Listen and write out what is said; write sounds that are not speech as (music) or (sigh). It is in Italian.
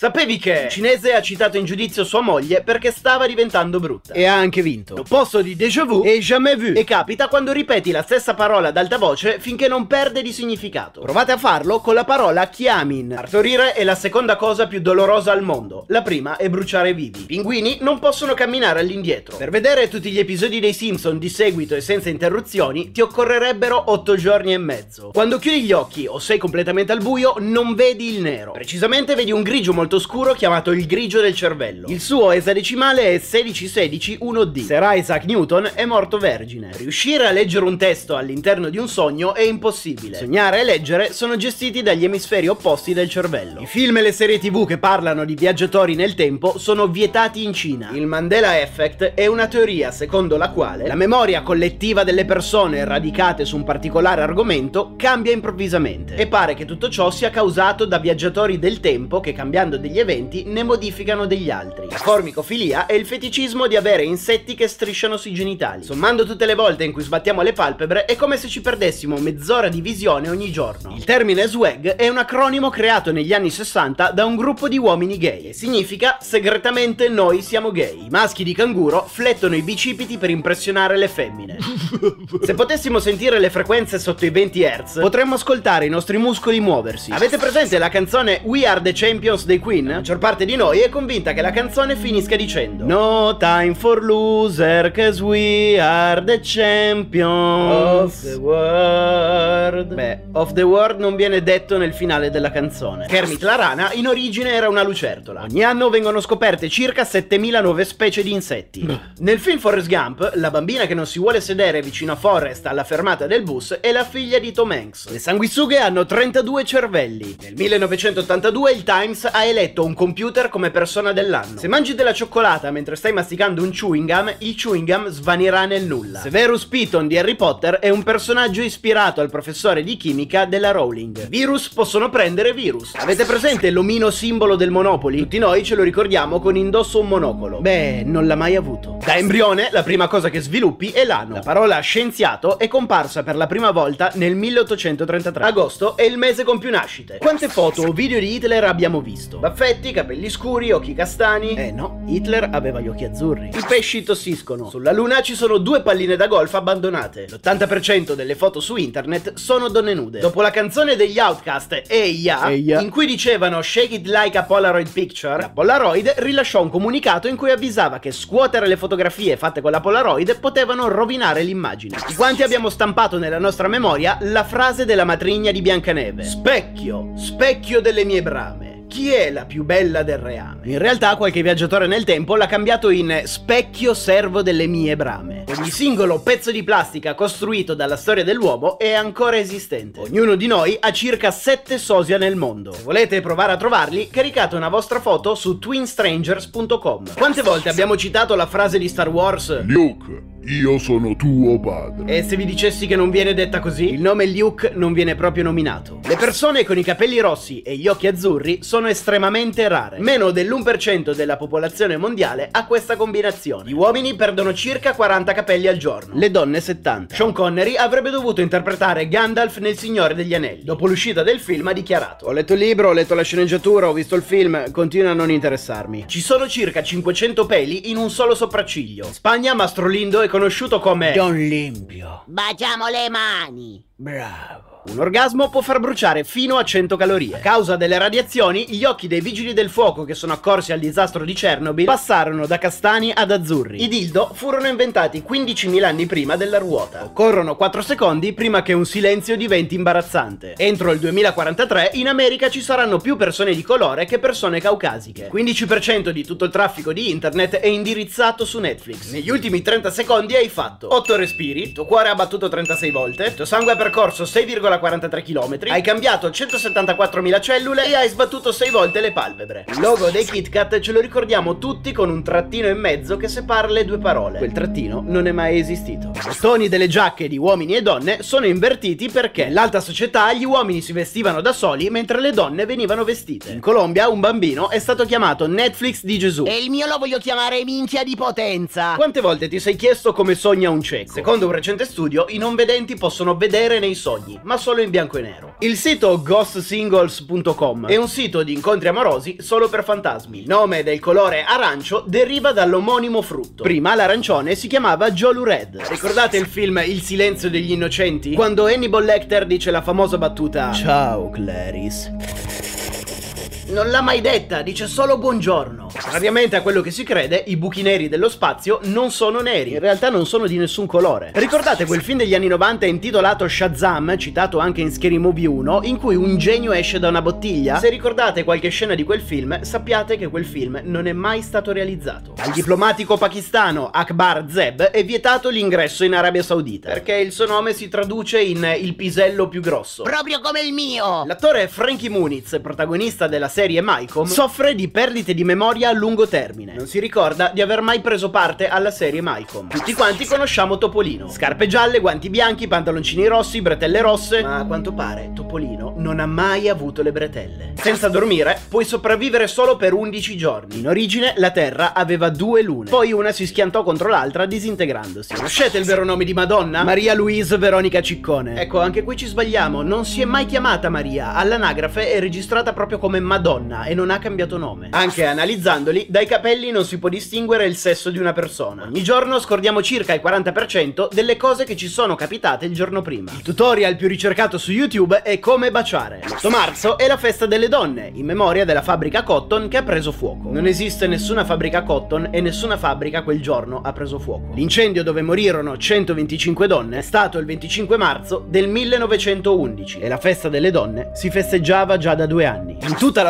Sapevi che il cinese ha citato in giudizio sua moglie perché stava diventando brutta? E ha anche vinto. L'opposto di déjà vu E jamais vu. e capita quando ripeti la stessa parola ad alta voce finché non perde di significato. Provate a farlo con la parola chiamin. Partorire è la seconda cosa più dolorosa al mondo. La prima è bruciare vivi. I pinguini non possono camminare all'indietro. Per vedere tutti gli episodi dei Simpson di seguito e senza interruzioni ti occorrerebero 8 giorni e mezzo. Quando chiudi gli occhi o sei completamente al buio non vedi il nero. Precisamente vedi un grigio molto scuro chiamato il grigio del cervello. Il suo esadecimale è 16161D. Sir Isaac Newton è morto vergine. Riuscire a leggere un testo all'interno di un sogno è impossibile. Sognare e leggere sono gestiti dagli emisferi opposti del cervello. I film e le serie tv che parlano di viaggiatori nel tempo sono vietati in Cina. Il Mandela Effect è una teoria secondo la quale la memoria collettiva delle persone radicate su un particolare argomento cambia improvvisamente. E pare che tutto ciò sia causato da viaggiatori del tempo che cambiando degli eventi ne modificano degli altri. La formicofilia è il feticismo di avere insetti che strisciano sui genitali. Sommando tutte le volte in cui sbattiamo le palpebre è come se ci perdessimo mezz'ora di visione ogni giorno. Il termine swag è un acronimo creato negli anni 60 da un gruppo di uomini gay e significa segretamente noi siamo gay. I maschi di canguro flettono i bicipiti per impressionare le femmine. (laughs) Se potessimo sentire le frequenze sotto i 20 Hz, potremmo ascoltare i nostri muscoli muoversi. Avete presente la canzone We Are the Champions dei Queen? La maggior parte di noi è convinta che la canzone finisca dicendo No time for loser, cause we are the champions of the world. Beh, of the world non viene detto nel finale della canzone. Kermit la rana in origine era una lucertola. Ogni anno vengono scoperte circa 7000 nuove specie di insetti. Nel film Forrest Gump, la bambina che non si vuole sedere vicino a Forrest alla fermata del bus è la figlia di Tom Hanks. Le sanguisughe hanno 32 cervelli. Nel 1982 il Times ha eletto un computer come persona dell'anno. Se mangi della cioccolata mentre stai masticando un chewing gum, il chewing gum svanirà nel nulla. Severus Piton di Harry Potter è un personaggio ispirato al professore di chimica della Rowling. Virus possono prendere virus. Avete presente l'omino simbolo del Monopoli? Tutti noi ce lo ricordiamo con indosso un monocolo. Beh, non l'ha mai avuto. Da embrione, la prima cosa che sviluppi è l'ano. La parola scienziato è comparsa per la prima volta nel 1833. Agosto è il mese con più nascite. Quante foto o video di Hitler abbiamo visto? Baffetti, capelli scuri, occhi castani. Eh no, Hitler aveva gli occhi azzurri. I pesci tossiscono. Sulla Luna ci sono due palline da golf abbandonate. L'80% delle foto su internet sono donne nude. Dopo la canzone degli Outcast Eia, Eia. in cui dicevano Shake it like a Polaroid picture, la Polaroid rilasciò un comunicato in cui avvisava che scuotere le fotografie fatte con la Polaroid potevano rovinare l'immagine. Tutti quanti abbiamo stampato nella nostra memoria la frase della matrigna di Biancaneve. Specchio, specchio delle mie brame. Chi è la più bella del reame? In realtà qualche viaggiatore nel tempo l'ha cambiato in specchio servo delle mie brame. Ogni singolo pezzo di plastica costruito dalla storia dell'uomo è ancora esistente. Ognuno di noi ha circa 7 sosia nel mondo. Se volete provare a trovarli, caricate una vostra foto su twinstrangers.com. Quante volte abbiamo citato la frase di Star Wars? Luke, io sono tuo padre. E se vi dicessi che non viene detta così, il nome Luke non viene proprio nominato. Le persone con i capelli rossi e gli occhi azzurri sono estremamente rare. Meno dell'1% della popolazione mondiale ha questa combinazione. Gli uomini perdono circa 40 capelli al giorno, le donne 70. Sean Connery avrebbe dovuto interpretare Gandalf nel Signore degli Anelli. Dopo l'uscita del film ha dichiarato: Ho letto il libro, ho letto la sceneggiatura, ho visto il film, continua a non interessarmi. Ci sono circa 500 peli in un solo sopracciglio. Spagna Mastro Lindo è conosciuto come Don Limpio. Baciamo le mani. Bravo. Un orgasmo può far bruciare fino a 100 calorie. A causa delle radiazioni, gli occhi dei vigili del fuoco che sono accorsi al disastro di Chernobyl passarono da castani ad azzurri. I dildo furono inventati 15.000 anni prima della ruota. Occorrono 4 secondi prima che un silenzio diventi imbarazzante. Entro il 2043 in America ci saranno più persone di colore che persone caucasiche. Il 15% di tutto il traffico di internet è indirizzato su Netflix. Negli ultimi 30 secondi hai fatto 8 respiri, tuo cuore ha battuto 36 volte, tuo sangue ha percorso 6,43 km, hai cambiato 174.000 cellule e hai sbattuto 6 volte le palpebre. Il logo dei KitKat ce lo ricordiamo tutti con un trattino in mezzo che separa le due parole. Quel trattino non è mai esistito. I bottoni delle giacche di uomini e donne sono invertiti perché nell'alta società gli uomini si vestivano da soli mentre le donne venivano vestite. In Colombia un bambino è stato chiamato Netflix di Gesù. E il mio lo voglio chiamare minchia di potenza. Quante volte ti sei chiesto come sogna un cieco? Secondo un recente studio, i non vedenti possono vedere nei sogni, ma solo in bianco e nero. Il sito ghostsingles.com è un sito di incontri amorosi solo per fantasmi. Il nome del colore arancio deriva dall'omonimo frutto. Prima l'arancione si chiamava Jolu Red. Ricordate il film Il silenzio degli innocenti? Quando Hannibal Lecter dice la famosa battuta Ciao Clarice. Non l'ha mai detta, dice solo buongiorno. Contrariamente a quello che si crede, i buchi neri dello spazio non sono neri, in realtà non sono di nessun colore. Ricordate quel film degli anni 90 intitolato Shazam, citato anche in Scary Movie 1, in cui un genio esce da una bottiglia? Se ricordate qualche scena di quel film, sappiate che quel film non è mai stato realizzato. Al diplomatico pakistano Akbar Zeb è vietato l'ingresso in Arabia Saudita, perché il suo nome si traduce in il pisello più grosso. Proprio come il mio. L'attore Frankie Muniz, protagonista della serie serie Malcolm, soffre di perdite di memoria a lungo termine. Non si ricorda di aver mai preso parte alla serie Malcolm. Tutti quanti conosciamo Topolino. Scarpe gialle, guanti bianchi, pantaloncini rossi, bretelle rosse. Ma a quanto pare Topolino non ha mai avuto le bretelle. Senza dormire puoi sopravvivere solo per 11 giorni. In origine la Terra aveva due lune. Poi una si schiantò contro l'altra disintegrandosi. Conoscete il vero nome di Madonna? Maria Louise Veronica Ciccone. Ecco, anche qui ci sbagliamo. Non si è mai chiamata Maria. All'anagrafe è registrata proprio come Madonna donna e non ha cambiato nome. Anche analizzandoli, dai capelli non si può distinguere il sesso di una persona. Ogni giorno scordiamo circa il 40% delle cose che ci sono capitate il giorno prima. Il tutorial più ricercato su YouTube è come baciare. L'8 marzo è la festa delle donne, in memoria della fabbrica Cotton che ha preso fuoco. Non esiste nessuna fabbrica Cotton e nessuna fabbrica quel giorno ha preso fuoco. L'incendio dove morirono 125 donne è stato il 25 marzo del 1911 e la festa delle donne si festeggiava già da due anni. In tutta la